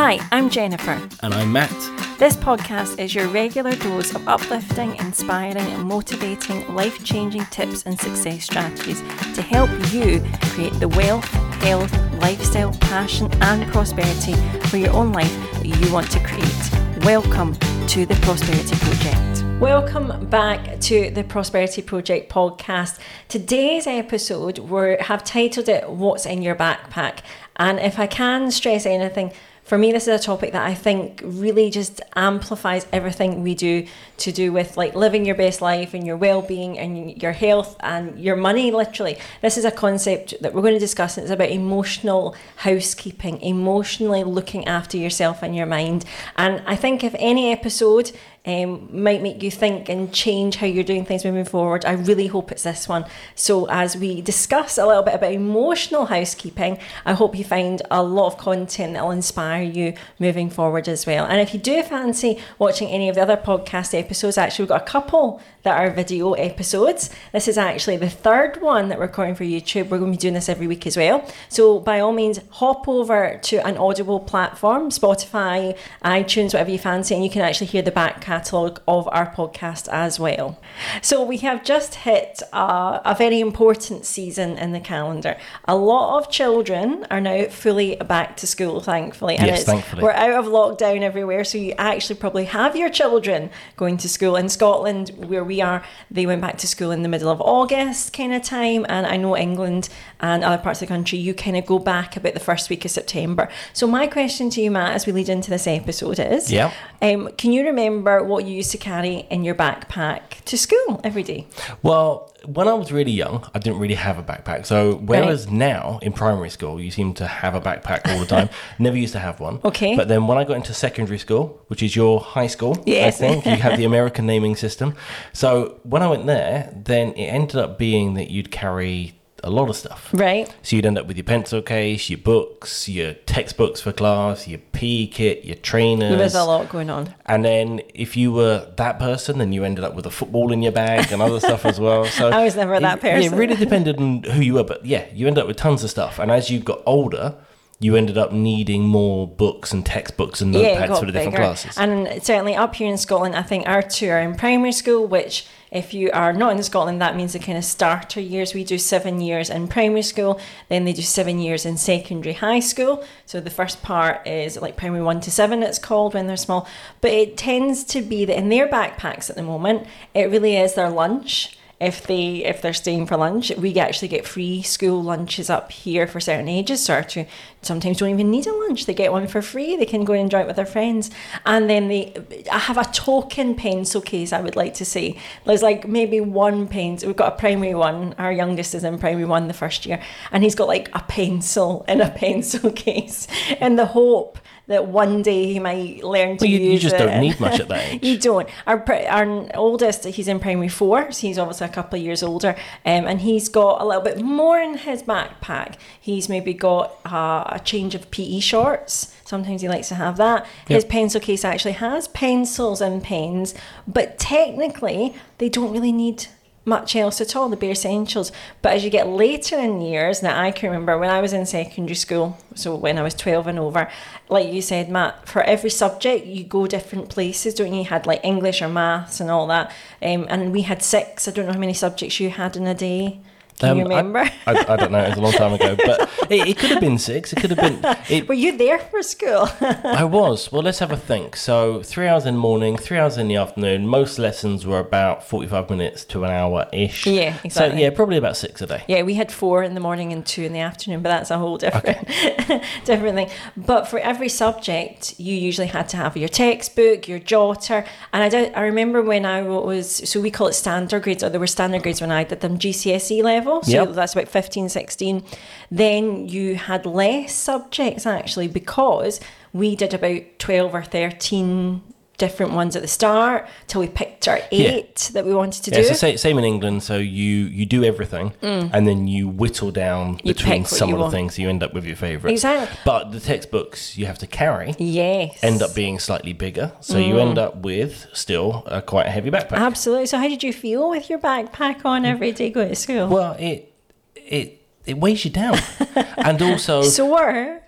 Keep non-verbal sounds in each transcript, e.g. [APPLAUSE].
Hi, I'm Jennifer. And I'm Matt. This podcast is your regular dose of uplifting, inspiring, and motivating life changing tips and success strategies to help you create the wealth, health, lifestyle, passion, and prosperity for your own life that you want to create. Welcome to the Prosperity Project. Welcome back to the Prosperity Project podcast. Today's episode we have titled it What's in Your Backpack. And if I can stress anything, for me, this is a topic that I think really just amplifies everything we do to do with like living your best life and your well-being and your health and your money. Literally, this is a concept that we're going to discuss. And it's about emotional housekeeping, emotionally looking after yourself and your mind. And I think if any episode um, might make you think and change how you're doing things moving forward. I really hope it's this one. So, as we discuss a little bit about emotional housekeeping, I hope you find a lot of content that will inspire you moving forward as well. And if you do fancy watching any of the other podcast episodes, actually, we've got a couple that are video episodes. This is actually the third one that we're recording for YouTube. We're going to be doing this every week as well. So, by all means, hop over to an Audible platform, Spotify, iTunes, whatever you fancy, and you can actually hear the back catalogue of our podcast as well. So, we have just hit a, a very important season in the calendar. A lot of children are now fully back to school, thankfully. And yes, thankfully. We're out of lockdown everywhere, so you actually probably have your children going to school. In Scotland, where we are, they went back to school in the middle of August kind of time. And I know England and other parts of the country, you kind of go back about the first week of September. So, my question to you, Matt, as we lead into this episode is yeah. Um, can you remember what you used to carry in your backpack to school every day? Well, when I was really young, I didn't really have a backpack. So whereas right. now in primary school, you seem to have a backpack all the time. [LAUGHS] Never used to have one. Okay. But then when I got into secondary school, which is your high school, yes. I think you have the [LAUGHS] American naming system. So when I went there, then it ended up being that you'd carry a lot of stuff. Right. So you'd end up with your pencil case, your books, your textbooks for class, your PE kit, your trainers. There was a lot going on. And then if you were that person, then you ended up with a football in your bag and other stuff as well. So [LAUGHS] I was never it, that person. It really depended on who you were, but yeah, you end up with tons of stuff. And as you got older, you ended up needing more books and textbooks and notepads yeah, for the different bigger. classes. And certainly up here in Scotland, I think our two are in primary school, which if you are not in Scotland, that means the kind of starter years. We do seven years in primary school, then they do seven years in secondary high school. So the first part is like primary one to seven, it's called when they're small. But it tends to be that in their backpacks at the moment, it really is their lunch if they if they're staying for lunch we actually get free school lunches up here for certain ages. So to sometimes don't even need a lunch. They get one for free. They can go and enjoy it with their friends. And then they i have a token pencil case i would like to say there's like maybe one pencil we've got a primary one. Our youngest is in primary one the first year. And he's got like a pencil in a [LAUGHS] pencil case. In the hope that one day he might learn to well, you, use you just it. don't need much at that [LAUGHS] age. you don't. Our our oldest, he's in primary four, so he's obviously a couple of years older, um, and he's got a little bit more in his backpack. He's maybe got uh, a change of PE shorts. Sometimes he likes to have that. His pencil case actually has pencils and pens, but technically they don't really need much else at all, the bare essentials. But as you get later in years, now I can remember when I was in secondary school, so when I was 12 and over, like you said, Matt, for every subject you go different places, don't you? You had like English or maths and all that. Um, and we had six. I don't know how many subjects you had in a day. Can um, you remember? I, I, I, don't know. It was a long time ago, but [LAUGHS] it, it could have been six. It could have been. It, Were you there for school? I was. Well, let's have a think. So three hours in the morning, three hours in the afternoon. Most lessons were about forty-five minutes to an hour ish. Yeah, exactly. So yeah, probably about six a day. Yeah, we had four in the morning and two in the afternoon, but that's a whole different okay. [LAUGHS] different thing. But for every subject, you usually had to have your textbook, your jotter, and I don't. I remember when I was so we call it standard grades, or there were standard grades when I did them GCSE level level. So yep. that's about 15, 16. Then you had less subjects actually because we did about 12 or 13 different ones at the start till we picked our eight yeah. that we wanted to yeah, do. So say, same in England. So you you do everything, mm. and then you whittle down you between some of the things. So you end up with your favourite. Exactly. But the textbooks you have to carry, yes, end up being slightly bigger. So mm. you end up with still a quite a heavy backpack. Absolutely. So how did you feel with your backpack on every day going to school? Well, it it it weighs you down, [LAUGHS] and also sore.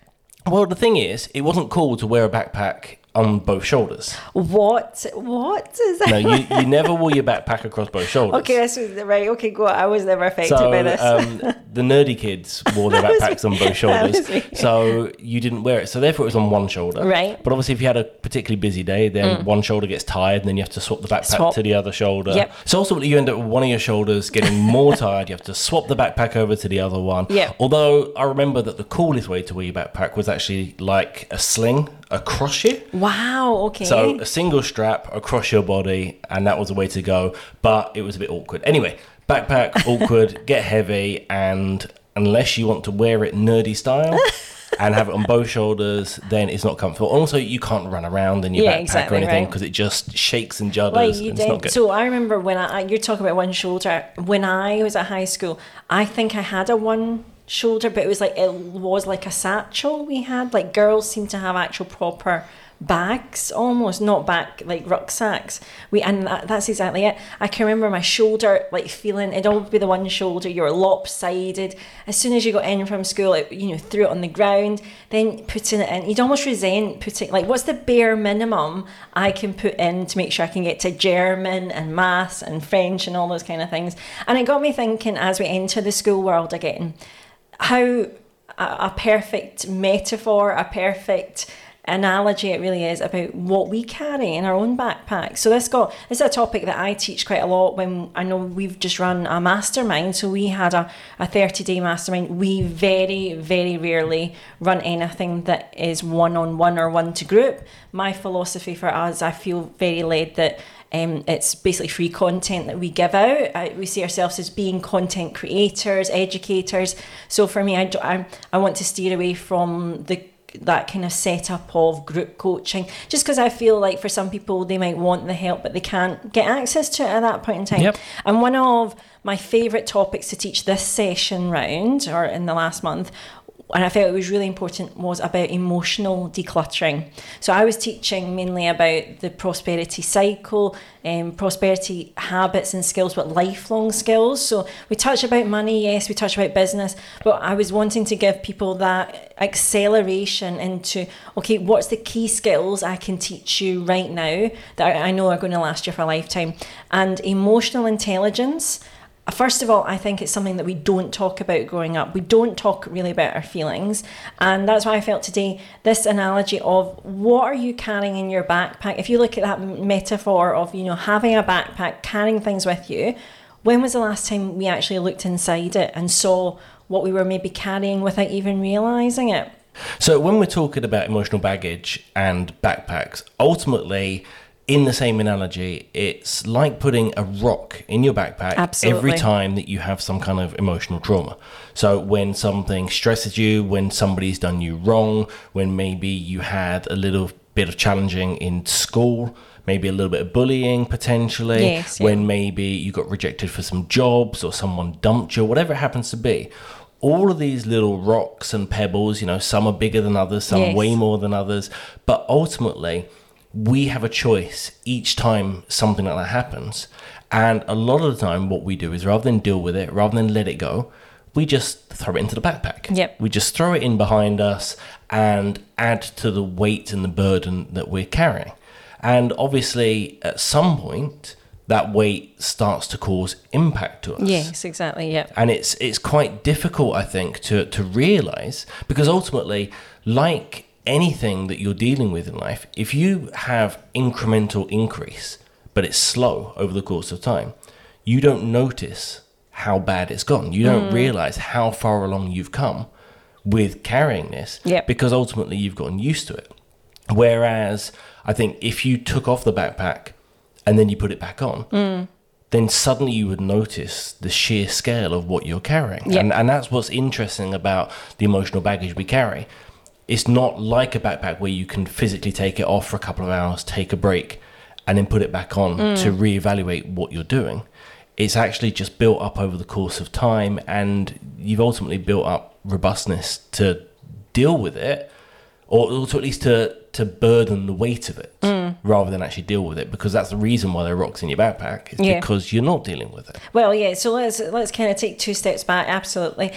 Well, the thing is, it wasn't cool to wear a backpack on both shoulders. What? What is that? No, you, you never wore your [LAUGHS] backpack across both shoulders. Okay, was right. Okay, go. On. I was never affected So by this. um, the nerdy kids wore their [LAUGHS] backpacks on both [LAUGHS] shoulders, so you didn't wear it. So therefore, it was on one shoulder. Right. But obviously, if you had a particularly busy day, then one shoulder gets tired, and then you have to swap the backpack Swap. to the other shoulder. Yep. So ultimately, you end up with one of your shoulders getting more tired. You have to swap the backpack over to the other one. Yeah. Although I remember that the coolest way to wear your backpack was actually like a sling across you. wow. Okay. So a single strap across your body, and that was the way to go. But it was a bit awkward. Anyway, backpack [LAUGHS] awkward, get heavy, and unless you want to wear it nerdy style. [LAUGHS] And have it on both shoulders, then it's not comfortable. Also, you can't run around in your Yeah, backpack exactly, or anything right. because it just shakes and judders. Like and it's not good. So I remember when I you're talking about one shoulder. When I was at high school, I think I had a one shoulder, but it was like it was like a satchel we had. Like girls seem to have actual proper bags almost not back like rucksacks. We and that, that's exactly it. I can remember my shoulder like feeling it'd all be the one shoulder you're lopsided. As soon as you got in from school it, you know threw it on the ground then putting it in you'd almost resent putting like what's the bare minimum i can put in to make sure i can get to german and maths and french and all those kind of things? And it got me thinking as we enter the school world again how a, perfect metaphor, a perfect analogy it really is about what we carry in our own backpack. So this got this is a topic that I teach quite a lot when I know we've just run a mastermind. So we had a, a 30 day mastermind. We very, very rarely run anything that is one on one or one to group. My philosophy for us, I feel very led that um, it's basically free content that we give out. Uh, we see ourselves as being content creators, educators. So for me, I, I, I want to steer away from the that kind of setup of group coaching just because I feel like for some people they might want the help but they can't get access to it at that point in time. Yep. And one of my favourite topics to teach this session round or in the last month and I felt it was really important was about emotional decluttering. So I was teaching mainly about the prosperity cycle, um, prosperity habits and skills, but lifelong skills. So we touch about money, yes, we touch about business, but I was wanting to give people that acceleration into okay, what's the key skills I can teach you right now that I know are going to last you for a lifetime, and emotional intelligence first of all, I think it's something that we don't talk about growing up. We don't talk really about our feelings. And that's why I felt today this analogy of what are you carrying in your backpack? If you look at that metaphor of, you know, having a backpack, carrying things with you, when was the last time we actually looked inside it and saw what we were maybe carrying without even realizing it? So when we're talking about emotional baggage and backpacks, ultimately, in the same analogy, it's like putting a rock in your backpack Absolutely. every time that you have some kind of emotional trauma. So when something stresses you, when somebody's done you wrong, when maybe you had a little bit of challenging in school, maybe a little bit of bullying potentially, Yes, yeah. when maybe you got rejected for some jobs or someone dumped you, whatever it happens to be. All of these little rocks and pebbles, you know, some are bigger than others, some Yes. way more than others, but ultimately, we have a choice each time something like that happens. And a lot of the time, what we do is rather than deal with it, rather than let it go, we just throw it into the backpack. Yep. We just throw it in behind us and add to the weight and the burden that we're carrying. And obviously, at some point, that weight starts to cause impact to us Yes, exactly. Yeah. and it's it's quite difficult i think to to realize because ultimately like anything that you're dealing with in life if you have incremental increase but it's slow over the course of time you don't notice how bad it's gone you don't mm. realize how far along you've come with carrying this Yep. because ultimately you've gotten used to it whereas i think if you took off the backpack and then you put it back on mm. then suddenly you would notice the sheer scale of what you're carrying. Yeah. And, and that's what's interesting about the emotional baggage we carry. It's not like a backpack where you can physically take it off for a couple of hours, take a break, and then put it back on mm. to reevaluate what you're doing. It's actually just built up over the course of time, and you've ultimately built up robustness to deal with it, or, or to at least to, to burden the weight of it mm. rather than actually deal with it, because that's the reason why there are rocks in your backpack. Is Yeah. because you're not dealing with it. Well, yeah. So let's let's kind of take two steps back. Absolutely.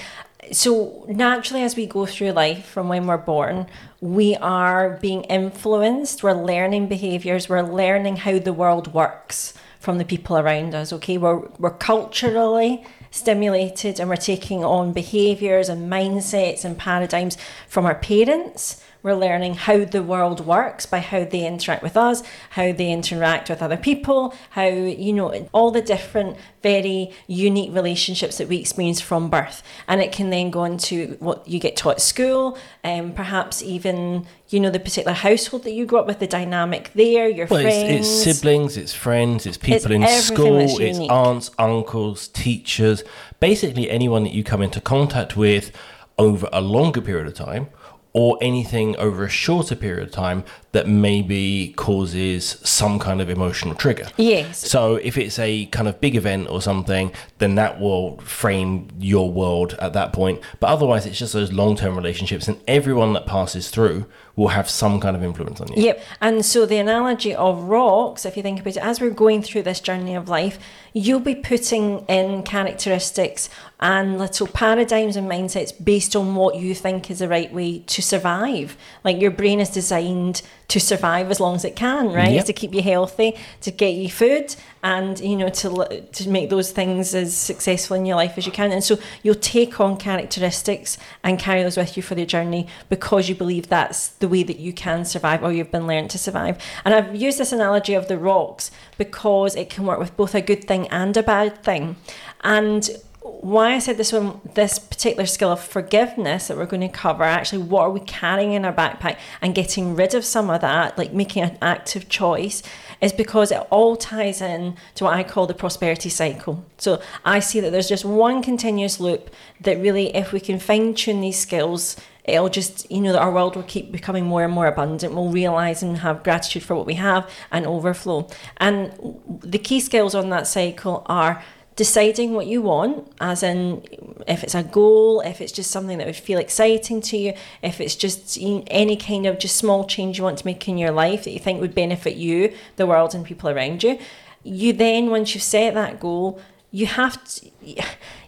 So naturally as we go through life from when we're born we are being influenced. We're learning behaviors. We're learning how the world works from the people around us okay? We're, we're culturally stimulated and we're taking on behaviors and mindsets and paradigms from our parents we're learning how the world works by how they interact with us, how they interact with other people, how, you know, all the different, very unique relationships that we experience from birth. And it can then go into what you get taught at school, and um, perhaps even, you know, the particular household that you grew up with, the dynamic there, your well, friends. It's, it's, siblings, it's friends, it's people it's in school, it's aunts, uncles, teachers, basically anyone that you come into contact with over a longer period of time or anything over a shorter period of time that maybe causes some kind of emotional trigger. Yes. So if it's a kind of big event or something, then that will frame your world at that point. But otherwise, it's just those long term relationships, and everyone that passes through will have some kind of influence on you. Yep. And so the analogy of rocks, if you think about it, as we're going through this journey of life, you'll be putting in characteristics and little paradigms and mindsets based on what you think is the right way to survive. Like your brain is designed to survive as long as it can, right? Yep. To keep you healthy, to get you food, and you know to to make those things as successful in your life as you can. And so you'll take on characteristics and carry those with you for the journey because you believe that's the way that you can survive or you've been learned to survive. And I've used this analogy of the rocks because it can work with both a good thing and a bad thing. And why I said this one, this particular skill of forgiveness that we're going to cover, actually, what are we carrying in our backpack and getting rid of some of that, like making an active choice, is because it all ties in to what I call the prosperity cycle. So I see that there's just one continuous loop that really, if we can fine tune these skills, it'll just, you know, that our world will keep becoming more and more abundant. We'll realize and have gratitude for what we have and overflow. And the key skills on that cycle are deciding what you want, as in if it's a goal, if it's just something that would feel exciting to you, if it's just any kind of just small change you want to make in your life that you think would benefit you, the world, and people around you. You then, once you've set that goal, you have to.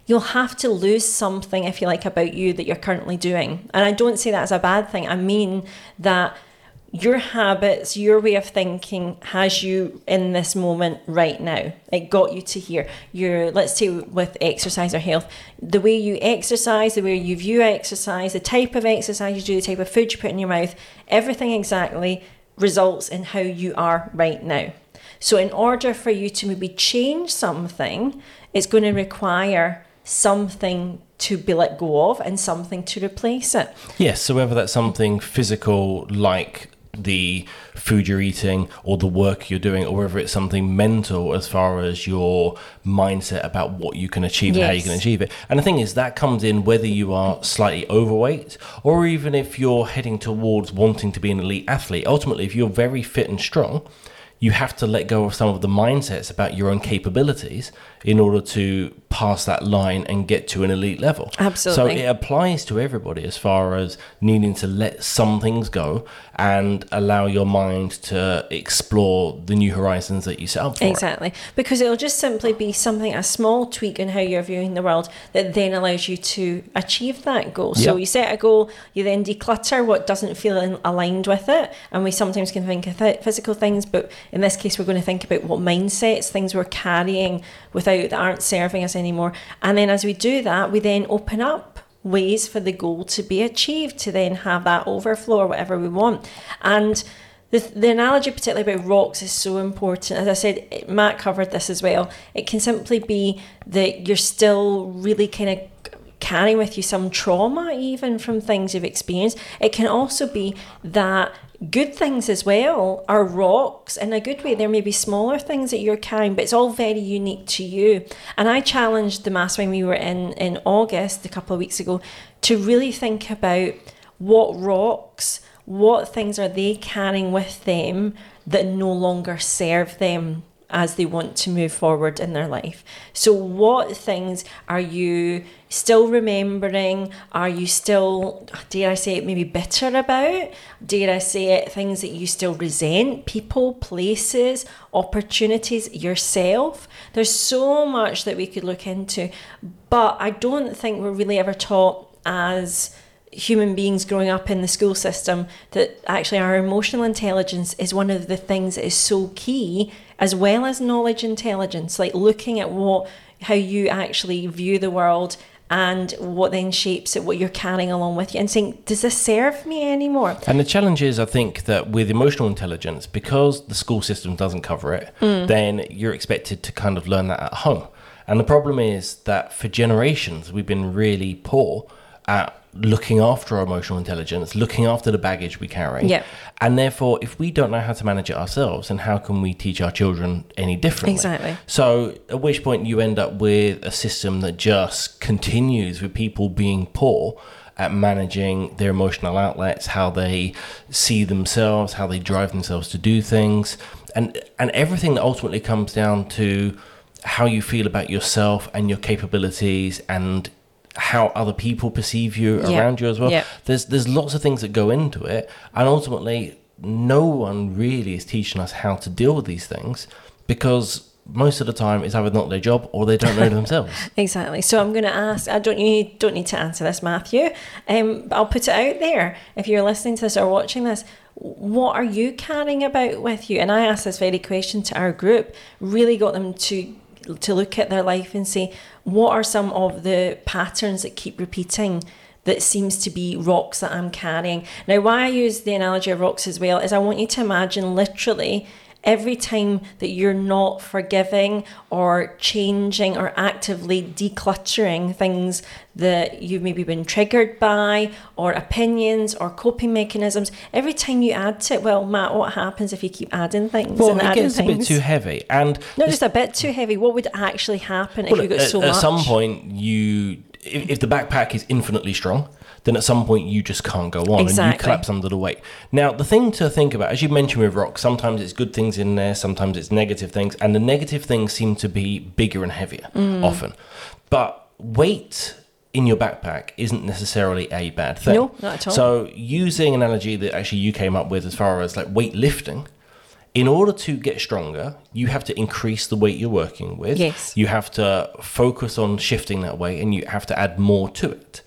You'll have to lose something, if you like, about you that you're currently doing. And I don't say that as a bad thing. I mean that your habits, your way of thinking has you in this moment right now. It got you to here. Your let's say with exercise or health, the way you exercise, the way you view exercise, the type of exercise you do, the type of food you put in your mouth, everything exactly results in how you are right now. So in order for you to maybe change something, it's going to require something to be let go of and something to replace it. Yes, so whether that's something physical like the food you're eating or the work you're doing, or whether it's something mental as far as your mindset about what you can achieve yes. and how you can achieve it. And the thing is, that comes in whether you are slightly overweight or even if you're heading towards wanting to be an elite athlete. Ultimately, if you're very fit and strong, you have to let go of some of the mindsets about your own capabilities in order to pass that line and get to an elite level. Absolutely. So it applies to everybody as far as needing to let some things go and allow your mind to explore the new horizons that you set up for. Exactly. Because it'll just simply be something, a small tweak in how you're viewing the world that then allows you to achieve that goal. Yep. So you set a goal, you then declutter what doesn't feel in, aligned with it. And we sometimes can think of th- physical things, but in this case, we're going to think about what mindsets, things we're carrying without that aren't serving us anymore. And then as we do that, we then open up ways for the goal to be achieved to then have that overflow or whatever we want. And the, the analogy, particularly about rocks, is so important. As I said, Matt covered this as well. It can simply be that you're still really kind of carrying with you some trauma, even from things you've experienced. It can also be that good things as well are rocks in a good way. There may be smaller things that you're carrying, but it's all very unique to you. And I challenged the mass when we were in in August a couple of weeks ago to really think about what rocks, what things are they carrying with them that no longer serve them as they want to move forward in their life. So, what things are you still remembering? Are you still, dare I say it, maybe bitter about? Dare I say it, things that you still resent? People, places, opportunities, yourself? There's so much that we could look into, but I don't think we're really ever taught as human beings growing up in the school system that actually our emotional intelligence is one of the things that is so key as well as knowledge intelligence like looking at what how you actually view the world and what then shapes it, what you're carrying along with you, and saying, does this serve me anymore? And the challenge is, I think, that with emotional intelligence, because the school system doesn't cover it, mm. then you're expected to kind of learn that at home. And the problem is that for generations, we've been really poor at looking after our emotional intelligence, looking after the baggage we carry. Yeah. And therefore, if we don't know how to manage it ourselves, then how can we teach our children any differently? Exactly. So, at which point you end up with a system that just continues with people being poor at managing their emotional outlets, how they see themselves, how they drive themselves to do things, and and everything that ultimately comes down to how you feel about yourself and your capabilities and how other people perceive you yeah. around you as well. Yeah. There's there's lots of things that go into it, and ultimately, no one really is teaching us how to deal with these things because most of the time it's either not their job or they don't know [LAUGHS] themselves. exactly. So I'm going to ask. I don't you don't need to answer this, Matthew. Um, but I'll put it out there. If you're listening to this or watching this, what are you carrying about with you? And I asked this very question to our group. Really got them to to look at their life and say, what are some of the patterns that keep repeating that seems to be rocks that I'm carrying? Now, why I use the analogy of rocks as well is I want you to imagine literally every time that you're not forgiving or changing or actively decluttering things that you've maybe been triggered by or opinions or coping mechanisms, every time you add to it, well, Matt, what happens if you keep adding things? Well, and it gets things? a bit too heavy. And not just a bit too heavy. What would actually happen well, if you got at, so at much? At some point, you if, if the backpack is infinitely strong, then at some point you just can't go on exactly. and you collapse under the weight. Now, the thing to think about, as you mentioned with rock, sometimes it's good things in there, sometimes it's negative things, and the negative things seem to be bigger and heavier mm. often. But weight in your backpack isn't necessarily a bad thing. No, not at all. So, using an analogy that actually you came up with as far as like weightlifting, in order to get stronger, you have to increase the weight you're working with. Yes. You have to focus on shifting that weight and you have to add more to it.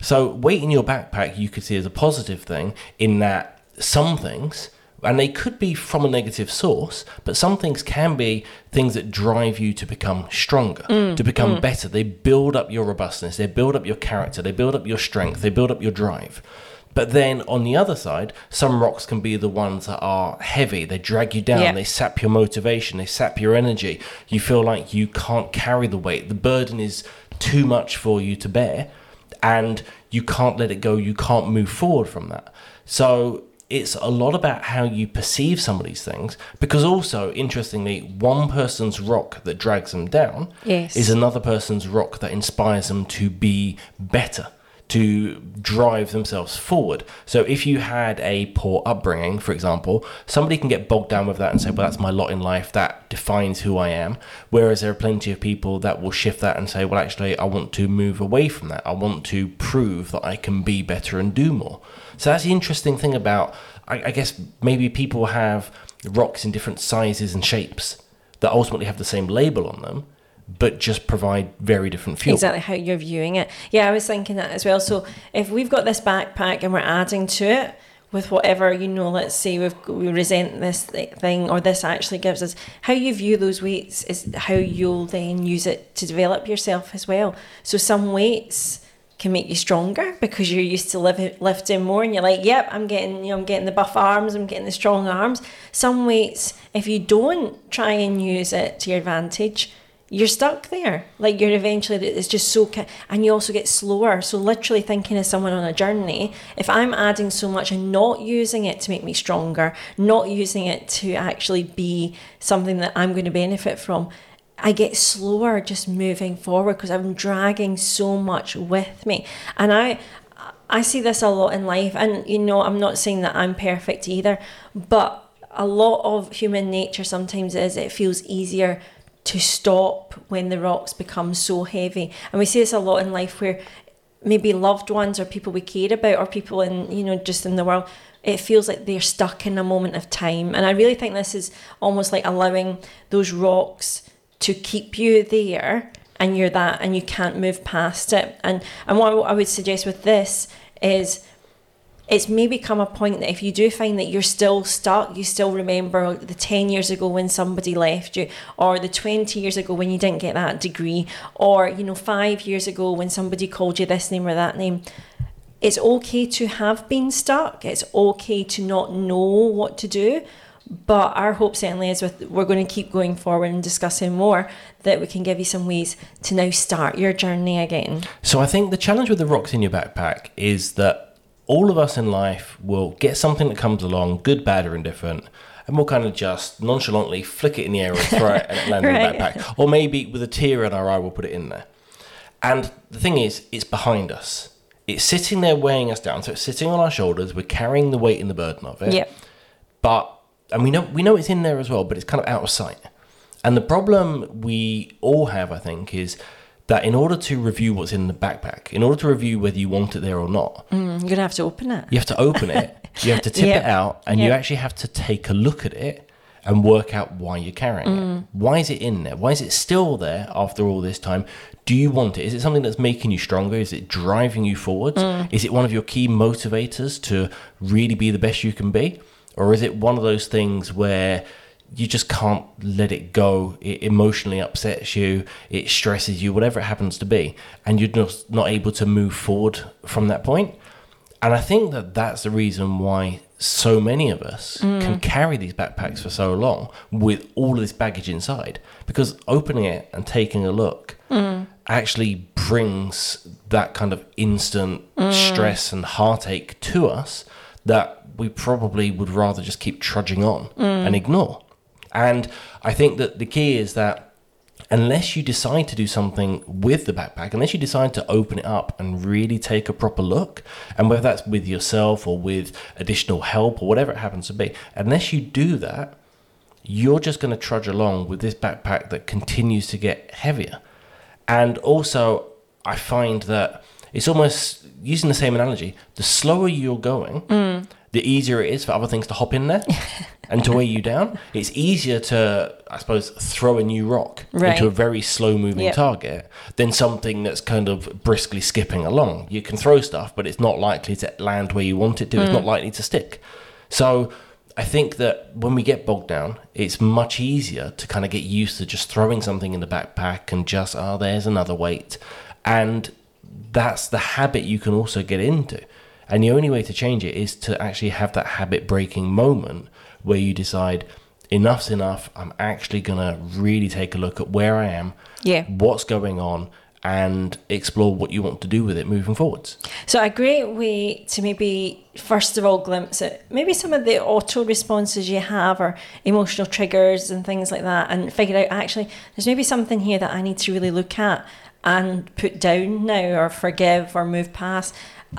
So, weight in your backpack you could see as a positive thing in that some things, and they could be from a negative source, but some things can be things that drive you to become stronger, mm, to become mm. better. They build up your robustness, they build up your character, they build up your strength, they build up your drive. But then on the other side, some rocks can be the ones that are heavy. They drag you down. Yeah. They sap your motivation. They sap your energy. You feel like you can't carry the weight. The burden is too much for you to bear and you can't let it go. You can't move forward from that. So it's a lot about how you perceive some of these things because also interestingly one person's rock that drags them down yes. is another person's rock that inspires them to be better to drive themselves forward. So if you had a poor upbringing, for example, somebody can get bogged down with that and say, well, that's my lot in life, that defines who I am. Whereas there are plenty of people that will shift that and say, well, actually, I want to move away from that. I want to prove that I can be better and do more. So that's the interesting thing about, I, I guess, maybe people have rocks in different sizes and shapes that ultimately have the same label on them but just provide very different fuel. Exactly how you're viewing it. Yeah, I was thinking that as well. So if we've got this backpack and we're adding to it with whatever, you know, let's say we've, we resent this thing or this actually gives us, how you view those weights is how you'll then use it to develop yourself as well. So some weights can make you stronger because you're used to lifting more and you're like yep i'm getting you know i'm getting the buff arms i'm getting the strong arms some weights if you don't try and use it to your advantage you're stuck there. Like you're eventually, it's just so, and you also get slower. So literally thinking as someone on a journey, if I'm adding so much and not using it to make me stronger, not using it to actually be something that I'm going to benefit from, I get slower just moving forward because I'm dragging so much with me. And I, I see this a lot in life. And you know, I'm not saying that I'm perfect either, but a lot of human nature sometimes is it feels easier to stop when the rocks become so heavy. And we see this a lot in life where maybe loved ones or people we care about or people in, you know, just in the world, it feels like they're stuck in a moment of time. And I really think this is almost like allowing those rocks to keep you there and you're that and you can't move past it. And and what I would suggest with this is it's maybe come a point that if you do find that you're still stuck, you still remember the 10 years ago when somebody left you, or the 20 years ago when you didn't get that degree, or, you know, five years ago when somebody called you this name or that name. It's okay to have been stuck. It's okay to not know what to do. But our hope certainly is with we're going to keep going forward and discussing more that we can give you some ways to now start your journey again. So I think the challenge with the rocks in your backpack is that all of us in life will get something that comes along, good, bad, or indifferent, and we'll kind of just nonchalantly flick it in the air and throw it and it lands right. in the backpack. Or maybe with a tear in our eye, we'll put it in there. And the thing is, it's behind us. It's sitting there weighing us down. So it's sitting on our shoulders. We're carrying the weight and the burden of it. Yep. But and we know we know it's in there as well, but it's kind of out of sight. And the problem we all have, I think, is that in order to review what's in the backpack, in order to review whether you want it there or not, mm, you're gonna have to open it. You have to open it. [LAUGHS] you have to tip yep. it out, and yep. you actually have to take a look at it and work out why you're carrying mm. it. Why is it in there? Why is it still there after all this time? Do you want it? Is it something that's making you stronger? Is it driving you forward? Mm. Is it one of your key motivators to really be the best you can be? Or is it one of those things where you just can't let it go. It emotionally upsets you, it stresses you, whatever it happens to be, and you're just not able to move forward from that point. And I think that that's the reason why so many of us mm. can carry these backpacks for so long with all of this baggage inside because opening it and taking a look mm. actually brings that kind of instant mm. stress and heartache to us that we probably would rather just keep trudging on mm. and ignore. And I think that the key is that unless you decide to do something with the backpack, unless you decide to open it up and really take a proper look, and whether that's with yourself or with additional help or whatever it happens to be, unless you do that, you're just going to trudge along with this backpack that continues to get heavier. And also, I find that it's almost using the same analogy the slower you're going, mm. The easier it is for other things to hop in there. [LAUGHS] and to weigh you down. It's easier to, I suppose, throw a new rock right. into a very slow moving yep. target than something that's kind of briskly skipping along. You can throw stuff, but it's not likely to land where you want it to. Mm. It's not likely to stick. So I think that when we get bogged down, it's much easier to kind of get used to just throwing something in the backpack and just, oh, there's another weight. And that's the habit you can also get into. And the only way to change it is to actually have that habit breaking moment where you decide enough's enough. I'm actually going to really take a look at where I am, yeah, what's going on, and explore what you want to do with it moving forwards. So, a great way to maybe, first of all, glimpse at maybe some of the auto responses you have or emotional triggers and things like that, and figure out actually, there's maybe something here that I need to really look at and put down now or forgive or move past.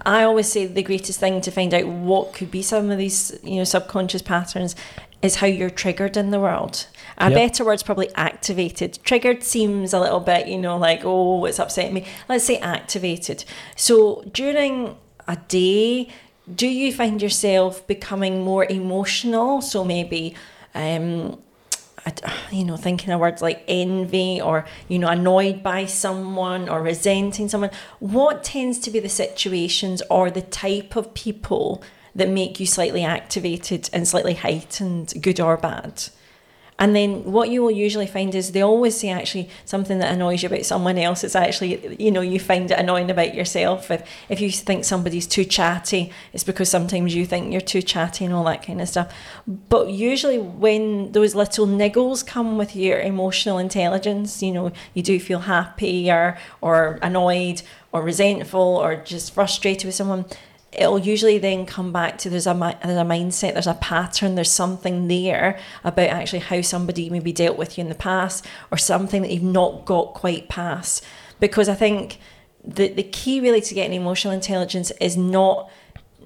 I always say the greatest thing to find out what could be some of these, you know, subconscious patterns is how you're triggered in the world. A yep. better word's probably activated. Triggered seems a little bit, you know, like, oh, it's upsetting me. Let's say activated. So during a day, do you find yourself becoming more emotional? So maybe um, [SIGHS] you know, thinking of words like envy or, you know, annoyed by someone or resenting someone, what tends to be the situations or the type of people that make you slightly activated and slightly heightened, good or bad? And then what you will usually find is they always say actually something that annoys you about someone else. It's actually, you know, you find it annoying about yourself. If, if you think somebody's too chatty, it's because sometimes you think you're too chatty and all that kind of stuff. But usually when those little niggles come with your emotional intelligence, you know, you do feel happy or, or annoyed or resentful or just frustrated with someone, it'll usually then come back to there's a there's a mindset, there's a pattern, there's something there about actually how somebody maybe dealt with you in the past or something that you've not got quite past. Because I think the the key really to getting emotional intelligence is not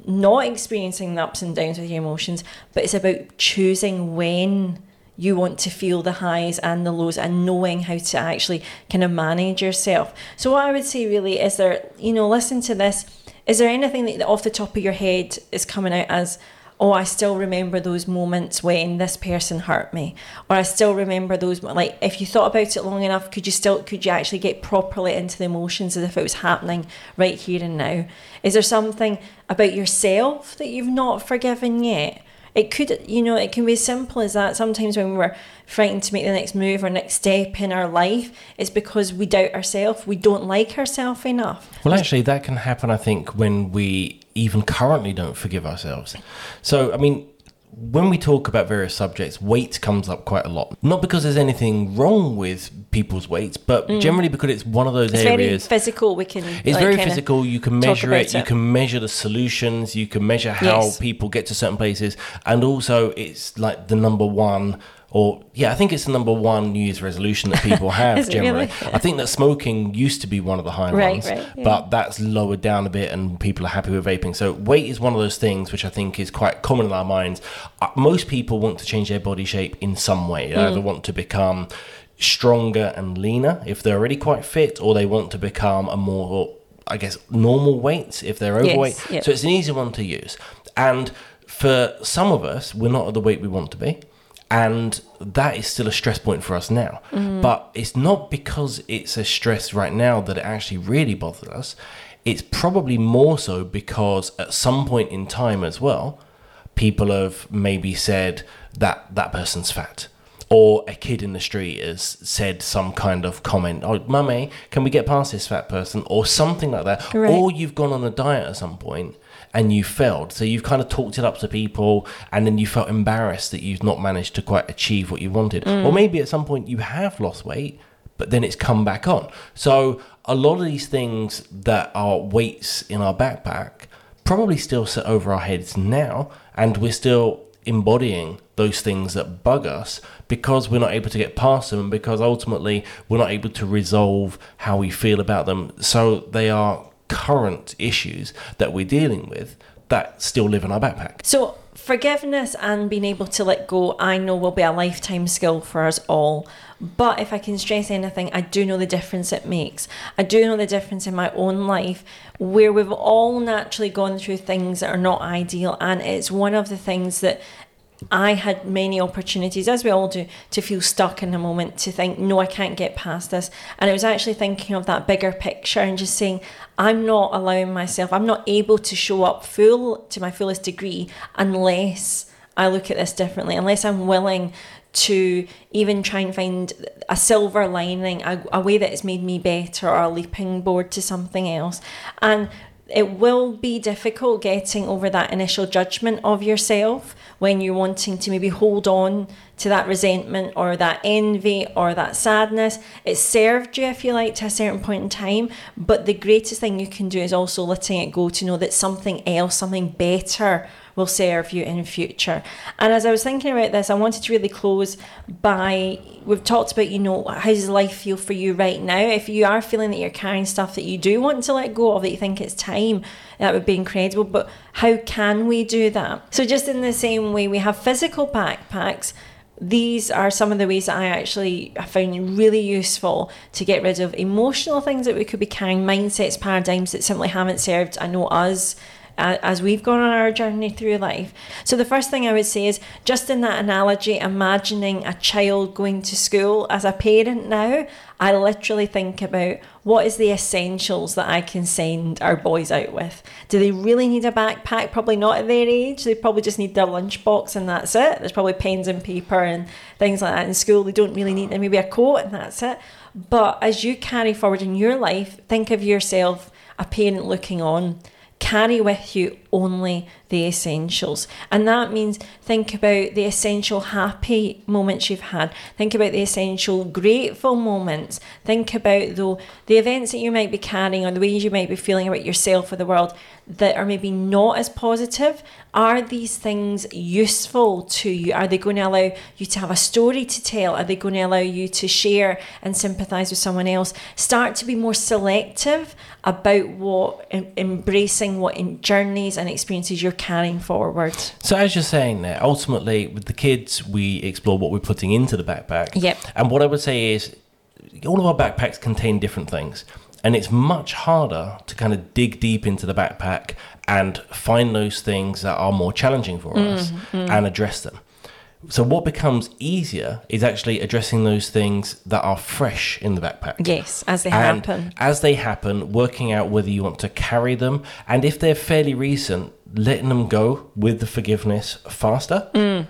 not experiencing the ups and downs with your emotions, but it's about choosing when you want to feel the highs and the lows and knowing how to actually kind of manage yourself. So what I would say really is there, you know, listen to this is there anything that off the top of your head is coming out as, oh, I still remember those moments when this person hurt me, or I still remember those. Like, if you thought about it long enough, could you still could you actually get properly into the emotions as if it was happening right here and now? Is there something about yourself that you've not forgiven yet? It could, you know, it can be as simple as that. Sometimes when we're frightened to make the next move or next step in our life, it's because we doubt ourselves. We don't like ourselves enough. Well, actually, that can happen, I think, when we even currently don't forgive ourselves. So, I mean, when we talk about various subjects, weight comes up quite a lot. Not because there's anything wrong with people's weights, but generally because it's one of those Mm. It's areas. very physical. We can. It's like, very physical. You can measure about it. You can measure the solutions. You can measure how Yes. people get to certain places, and also it's like the number one. Or yeah, I think it's the number one New Year's resolution that people [LAUGHS] have generally. really? I think that smoking used to be one of the high Right, ones, right, yeah. but that's lowered down a bit, and people are happy with vaping. So weight is one of those things which I think is quite common in our minds. Uh, most people want to change their body shape in some way. They Mm. either want to become stronger and leaner if they're already quite fit, or they want to become a more, I guess, normal weight if they're overweight. yep. So it's an easy one to use. And for some of us, we're not at the weight we want to be. And that is still a stress point for us now. Mm-hmm. But it's not because it's a stress right now that it actually really bothers us. It's probably more so because at some point in time as well, people have maybe said that that person's fat or a kid in the street has said some kind of comment oh mummy can we get past this fat person or something like that Right. or you've gone on a diet at some point and you failed. So you've kind of talked it up to people and then you felt embarrassed that you've not managed to quite achieve what you wanted. Mm. Or maybe at some point you have lost weight but then it's come back on. So a lot of these things that are weights in our backpack probably still sit over our heads now, and we're still embodying those things that bug us because we're not able to get past them, and because ultimately we're not able to resolve how we feel about them. So they are current issues that we're dealing with that still live in our backpack. So, forgiveness and being able to let go, I know will be a lifetime skill for us all. But if I can stress anything, I do know the difference it makes. I do know the difference in my own life where we've all naturally gone through things that are not ideal. And it's one of the things that I had many opportunities, as we all do, to feel stuck in a moment, to think, no, I can't get past this. And it was actually thinking of that bigger picture and just saying, I'm not allowing myself, I'm not able to show up full to my fullest degree unless I look at this differently, unless I'm willing to even try and find a silver lining, a, a way that has made me better or a leaping board to something else. And it will be difficult getting over that initial judgment of yourself when you're wanting to maybe hold on to that resentment or that envy or that sadness. It served you, if you like, to a certain point in time. But the greatest thing you can do is also letting it go to know that something else, something better will serve you in future. And as I was thinking about this, I wanted to really close by we've talked about, you know, how does life feel for you right now? If you are feeling that you're carrying stuff that you do want to let go of, that you think it's time, that would be incredible. But how can we do that? So just in the same way we have physical backpacks, these are some of the ways that I actually found really useful to get rid of emotional things that we could be carrying, mindsets, paradigms that simply haven't served, I know us as we've gone on our journey through life. So, the first thing I would say is just in that analogy, imagining a child going to school as a parent now, I literally think about what is the essentials that I can send our boys out with. Do they really need a backpack? Probably not at their age. They probably just need their lunchbox and that's it. There's probably pens and paper and things like that in school. They don't really need maybe a coat and that's it. But as you carry forward in your life, think of yourself a parent looking on carry with you only the essentials. And that means think about the essential happy moments you've had. Think about the essential grateful moments. Think about though the events that you might be carrying or the ways you might be feeling about yourself or the world that are maybe not as positive. Are these things useful to you? Are they going to allow you to have a story to tell? Are they going to allow you to share and sympathize with someone else? Start to be more selective about what embracing what in journeys and experiences you're carrying forward. So as you're saying there, ultimately with the kids, we explore what we're putting into the backpack. Yep. And what I would say is, all of our backpacks contain different things. And it's much harder to kind of dig deep into the backpack and find those things that are more challenging for mm, us mm. and address them. So, what becomes easier is actually addressing those things that are fresh in the backpack. Yes, as they And happen. as they happen, working out whether you want to carry them, and if they're fairly recent, letting them go with the forgiveness faster. Mm.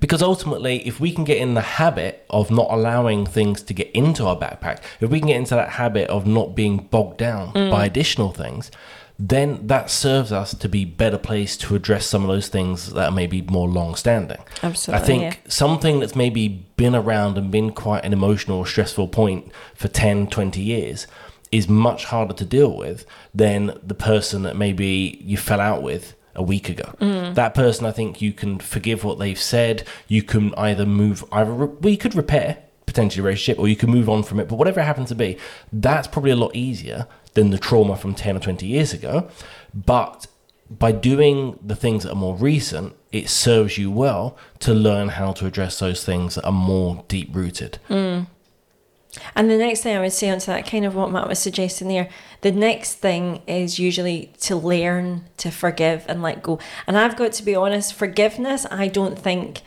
Because ultimately, if we can get in the habit of not allowing things to get into our backpack, if we can get into that habit of not being bogged down Mm. by additional things, then that serves us to be better placed to address some of those things that are maybe more long standing. Absolutely, I think yeah. something that's maybe been around and been quite an emotional or stressful point for 10, 20 years is much harder to deal with than the person that maybe you fell out with a week ago. Mm. That person, I think you can forgive what they've said. You can either move, either re- you could repair potentially a relationship or you can move on from it. But whatever it happens to be, that's probably a lot easier than the trauma from 10 or 20 years ago. But by doing the things that are more recent, it serves you well to learn how to address those things that are more deep rooted. Hmm. And the next thing I would say onto that, kind of what Matt was suggesting there, the next thing is usually to learn to forgive and let go. And I've got to be honest, forgiveness, I don't think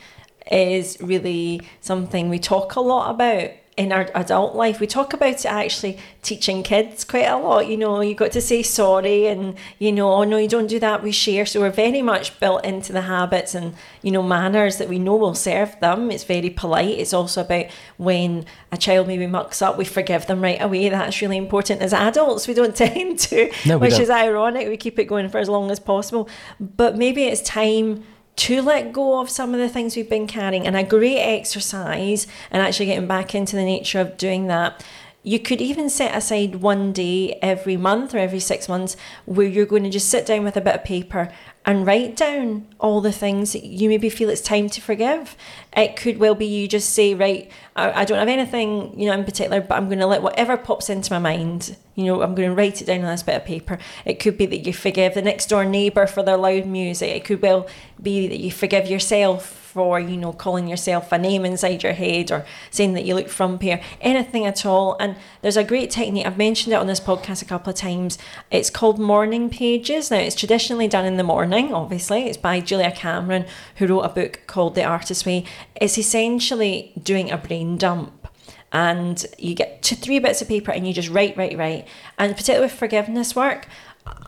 is really something we talk a lot about in our adult life. We talk about it actually teaching kids quite a lot. You know, you got to say sorry and, you know, oh no, you don't do that, we share. So we're very much built into the habits and, you know, manners that we know will serve them. It's very polite. It's also about when a child maybe mucks up, we forgive them right away. That's really important. As adults, we don't [LAUGHS] tend to, No, we which don't. is ironic. We keep it going for as long as possible. But maybe it's time to let go of some of the things we've been carrying. And a great exercise, and actually getting back into the nature of doing that. You could even set aside one day every month or every six months where you're going to just sit down with a bit of paper and write down all the things that you maybe feel it's time to forgive. It could well be you just say, right, I, I don't have anything, you know, in particular, but I'm going to let whatever pops into my mind, you know, I'm going to write it down on this bit of paper. It could be that you forgive the next door neighbour for their loud music. It could well be that you forgive yourself for, you know, calling yourself a name inside your head or saying that you look frumpy or anything at all. And there's a great technique, I've mentioned it on this podcast a couple of times. It's called morning pages. Now, it's traditionally done in the morning, obviously. It's by Julia Cameron, who wrote a book called The Artist's Way. It's essentially doing a brain dump and you get two, three bits of paper and you just write, write, write. And particularly with forgiveness work,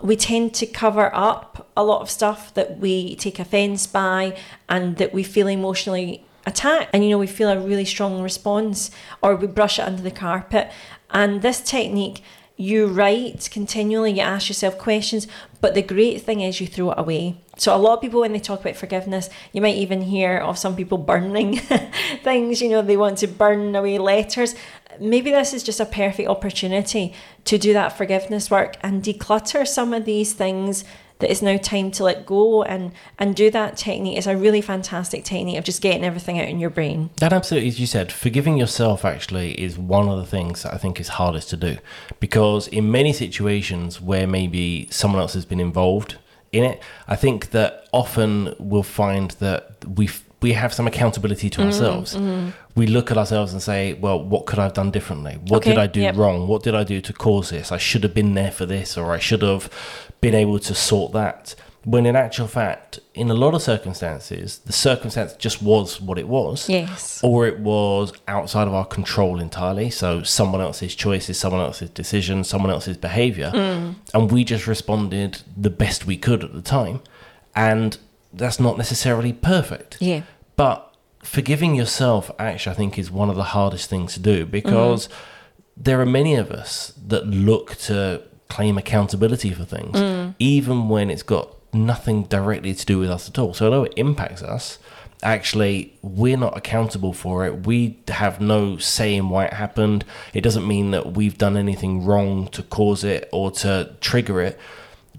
we tend to cover up a lot of stuff that we take offence by and that we feel emotionally attacked. And you know, we feel a really strong response or we brush it under the carpet. And this technique, you write continually, you ask yourself questions, but the great thing is you throw it away. So a lot of people when they talk about forgiveness, you might even hear of some people [LAUGHS] burning [LAUGHS] things, you know, they want to burn away letters. Maybe this is just a perfect opportunity to do that forgiveness work and declutter some of these things that it's now time to let go and and do that technique is a really fantastic technique of just getting everything out in your brain. That absolutely, as you said, forgiving yourself actually is one of the things that I think is hardest to do. Because in many situations where maybe someone else has been involved in it, I think that often we'll find that we we have some accountability to mm-hmm, ourselves. Mm-hmm. We look at ourselves and say, "Well, what could I have done differently? What Okay, did I do yep. wrong? What did I do to cause this? I should have been there for this, or I should have been able to sort that." When in actual fact, in a lot of circumstances, the circumstance just was what it was Yes. or it was outside of our control entirely. So someone else's choices, someone else's decision, someone else's behavior, mm. and we just responded the best we could at the time, and that's not necessarily perfect. Yeah. But forgiving yourself, actually, I think is one of the hardest things to do because there are many of us that look to claim accountability for things, even when it's got nothing directly to do with us at all. So, although it impacts us, actually, we're not accountable for it. We have no say in why it happened. It doesn't mean that we've done anything wrong to cause it or to trigger it,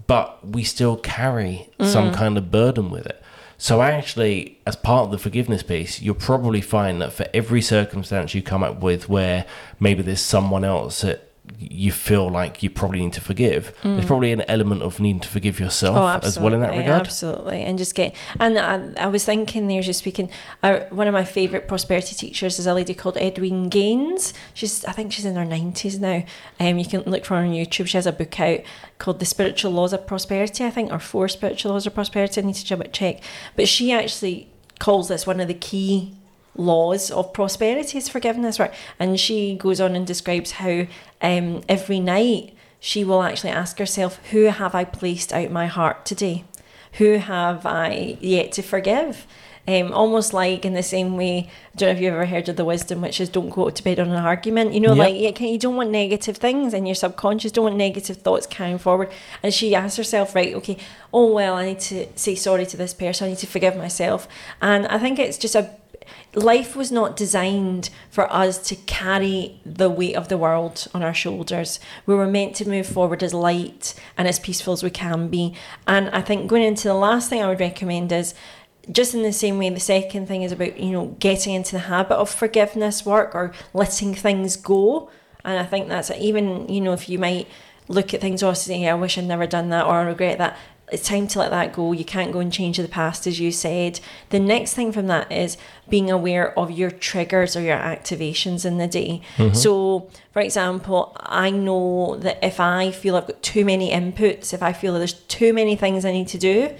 but we still carry some mm. kind of burden with it. So actually, as part of the forgiveness piece, you'll probably find that for every circumstance you come up with where maybe there's someone else that you feel like you probably need to forgive. There's probably an element of needing to forgive yourself Oh, as well in that regard. Absolutely, and just get. And I, I was thinking there, just speaking. Uh, one of my favourite prosperity teachers is a lady called Edwene Gaines. She's, I think she's in her nineties now. Um, you can look for her on YouTube. She has a book out called The Spiritual Laws of Prosperity, I think, or Four Spiritual Laws of Prosperity. I need to double check, but she actually calls this one of the key laws of prosperity is forgiveness, right? And she goes on and describes how um, every night she will actually ask herself, Who have I placed out my heart today? Who have I yet to forgive? Um, almost like in the same way, I don't know if you've ever heard of the wisdom, which is don't go to bed on an argument. You know, Yep. like you, you don't want negative things in your subconscious, don't want negative thoughts carrying forward. And she asks herself, right, okay, oh well, I need to say sorry to this person, I need to forgive myself. And I think it's just a life was not designed for us to carry the weight of the world on our shoulders. We were meant to move forward as light and as peaceful as we can be. And I think going into the last thing I would recommend is just in the same way the second thing is about, you know, getting into the habit of forgiveness work or letting things go. And I think that's even, you know, if you might look at things oh, or say, I wish I'd never done that or I regret that. It's time to let that go. You can't go and change the past, as you said. The next thing from that is being aware of your triggers or your activations in the day. Mm-hmm. So, for example, I know that if I feel I've got too many inputs, if I feel that there's too many things I need to do,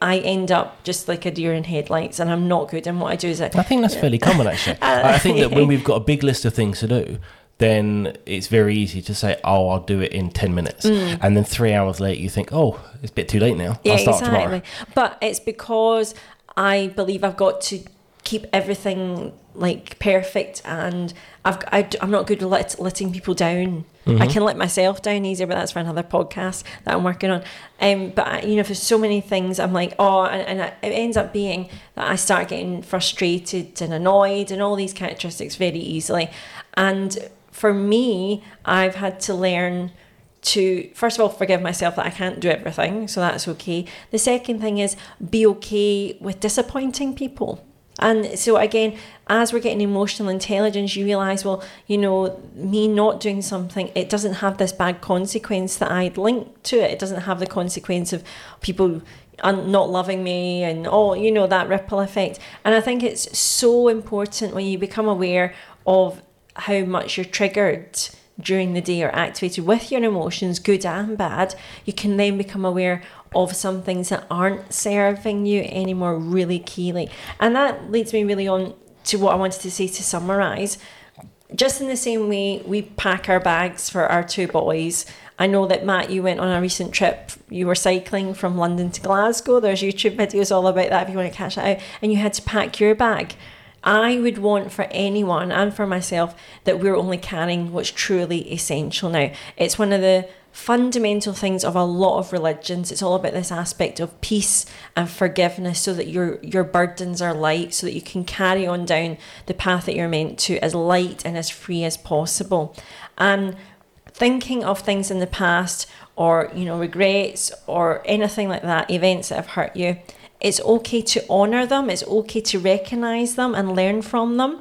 I end up just like a deer in headlights and I'm not good. And what I do is I, I think that's fairly common, actually. [LAUGHS] Uh, I think that when [LAUGHS] we've got a big list of things to do, then it's very easy to say, "Oh, I'll do it in ten minutes," and then three hours later, you think, "Oh, it's a bit too late now. Yeah, I'll start exactly. tomorrow." But it's because I believe I've got to keep everything like perfect, and I've I, am not good at let, letting people down. I can let myself down easier, but that's for another podcast that I'm working on. Um, but I, you know, for so many things, I'm like, oh, and, and it ends up being that I start getting frustrated and annoyed and all these characteristics very easily. And for me, I've had to learn to first of all forgive myself that I can't do everything, so that's okay. The second thing is be okay with disappointing people. And so again, as we're getting emotional intelligence, you realize, well, you know, me not doing something, it doesn't have this bad consequence that I'd link to it. It doesn't have the consequence of people not loving me and oh, you know, that ripple effect. And I think it's so important when you become aware of how much you're triggered during the day or activated with your emotions, good and bad, you can then become aware of some things that aren't serving you anymore really keenly. And that leads me really on to what I wanted to say to summarize. Just in the same way we pack our bags for our two boys. I know that Matt, you went on a recent trip. You were cycling from London to Glasgow. There's YouTube videos all about that if you want to catch that out. And you had to pack your bag. I would want for anyone and for myself that we're only carrying what's truly essential now. It's one of the fundamental things of a lot of religions. It's all about this aspect of peace and forgiveness so that your your burdens are light, so that you can carry on down the path that you're meant to as light and as free as possible. And thinking of things in the past or, you know, regrets or anything like that, events that have hurt you, it's okay to honor them, it's okay to recognize them and learn from them.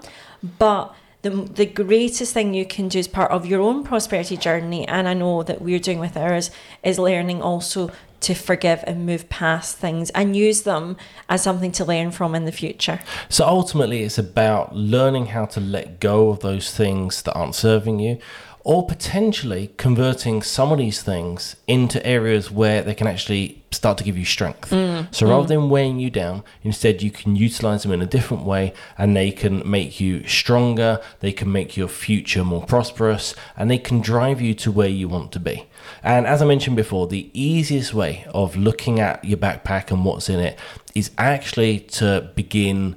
But the, the greatest thing you can do as part of your own prosperity journey, and I know that we're doing with ours, is learning also to forgive and move past things and use them as something to learn from in the future. So ultimately, it's about learning how to let go of those things that aren't serving you, or potentially converting some of these things into areas where they can actually start to give you strength. Mm, so rather mm. than weighing you down, instead you can utilize them in a different way and they can make you stronger, they can make your future more prosperous, and they can drive you to where you want to be. And as I mentioned before, the easiest way of looking at your backpack and what's in it is actually to begin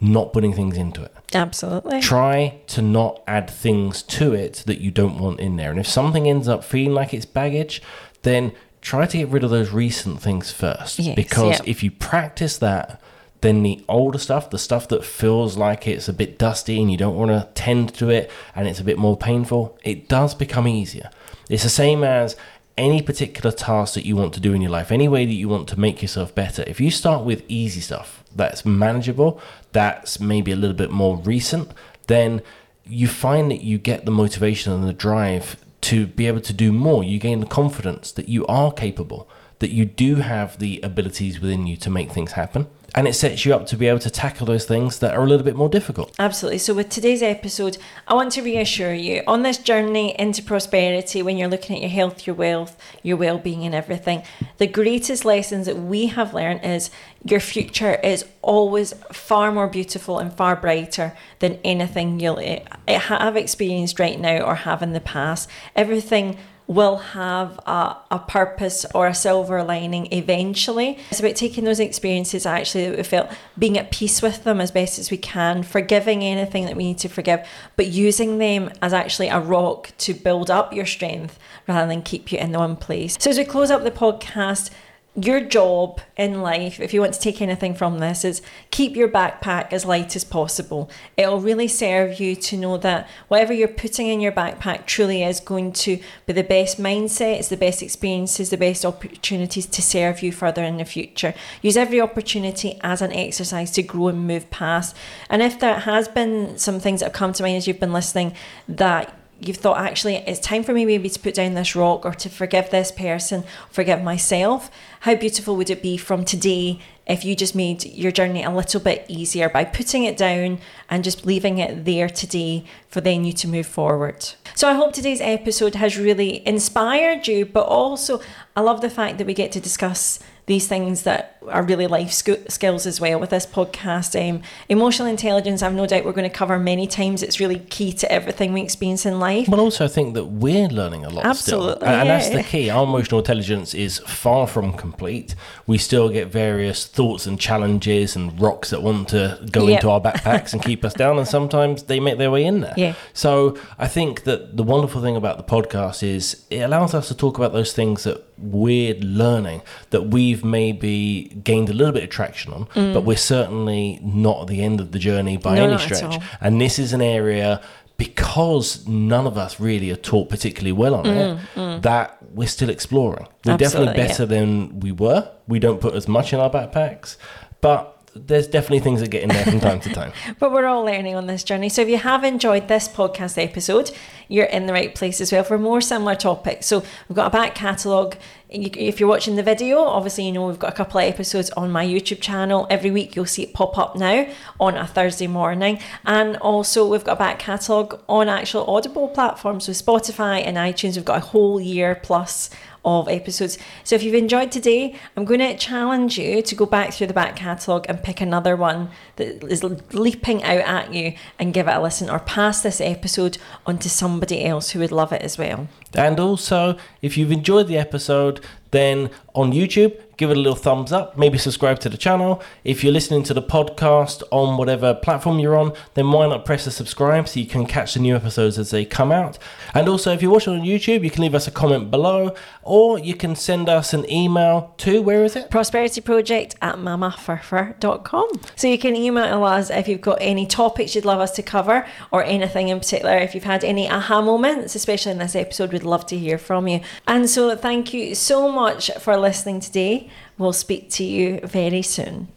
not putting things into it Absolutely. try to not add things to it that you don't want in there. And if something ends up feeling like it's baggage, then try to get rid of those recent things first. Yes, because yeah. if you practice that, then the older stuff, the stuff that feels like it's a bit dusty and you don't want to tend to it and it's a bit more painful, it does become easier. It's the same as any particular task that you want to do in your life, any way that you want to make yourself better. If you start with easy stuff that's manageable, that's maybe a little bit more recent, then you find that you get the motivation and the drive to be able to do more. You gain the confidence that you are capable, that you do have the abilities within you to make things happen and it sets you up to be able to tackle those things that are a little bit more difficult. Absolutely. So, with today's episode, I want to reassure you on this journey into prosperity, when you're looking at your health, your wealth, your well being, and everything, the greatest lessons that we have learned is your future is always far more beautiful and far brighter than anything you'll eh, have experienced right now or have in the past. Everything will have a, a purpose or a silver lining eventually. It's about taking those experiences actually that we felt, being at peace with them as best as we can, forgiving anything that we need to forgive, but using them as actually a rock to build up your strength rather than keep you in the one place. So as we close up the podcast, your job in life, if you want to take anything from this, is keep your backpack as light as possible. It'll really serve you to know that whatever you're putting in your backpack truly is going to be the best mindset, the best experiences, the best opportunities to serve you further in the future. Use every opportunity as an exercise to grow and move past. And if there has been some things that have come to mind as you've been listening that you've thought actually it's time for me maybe to put down this rock or to forgive this person, forgive myself. How beautiful would it be from today if you just made your journey a little bit easier by putting it down and just leaving it there today for then you to move forward. So I hope today's episode has really inspired you, but also I love the fact that we get to discuss these things that are really life skills as well with this podcast. Um, emotional intelligence, I've no doubt we're going to cover many times. It's really key to everything we experience in life. But also, I think that we're learning a lot Absolutely, still. And, yeah. and that's the key. Our emotional intelligence is far from complete. We still get various thoughts and challenges and rocks that want to go Yep. into our backpacks and keep us down. And sometimes they make their way in there. Yeah. So I think that the wonderful thing about the podcast is it allows us to talk about those things that we're learning that we've maybe gained a little bit of traction on, but we're certainly not at the end of the journey by Mm. No, any stretch. And this is an area because none of us really are taught particularly well on it that we're still exploring. We're definitely Mm, Absolutely, yeah. better than we were. We don't put as much in our backpacks, but there's definitely things that get in there from time to time. [LAUGHS] But we're all learning on this journey. So if you have enjoyed this podcast episode, you're in the right place as well for more similar topics. So we've got a back catalogue. If you're watching the video, obviously you know we've got a couple of episodes on my YouTube channel. Every week you'll see it pop up now on a Thursday morning. And also we've got a back catalogue on actual Audible platforms with Spotify and iTunes. We've got a whole year plus of episodes. So if you've enjoyed today, I'm going to challenge you to go back through the back catalogue and pick another one that is leaping out at you and give it a listen or pass this episode on to somebody else who would love it as well. And also, if you've enjoyed the episode, then on YouTube, give it a little thumbs up, maybe subscribe to the channel. If you're listening to the podcast on whatever platform you're on, then why not press the subscribe so you can catch the new episodes as they come out. And also, if you're watching on YouTube, you can leave us a comment below or you can send us an email to where is it? Prosperity Project at mamafurfur.com. So you can email us if you've got any topics you'd love us to cover or anything in particular. If you've had any aha moments, especially in this episode, we'd love to hear from you. And so thank you so much for listening today. We'll speak to you very soon.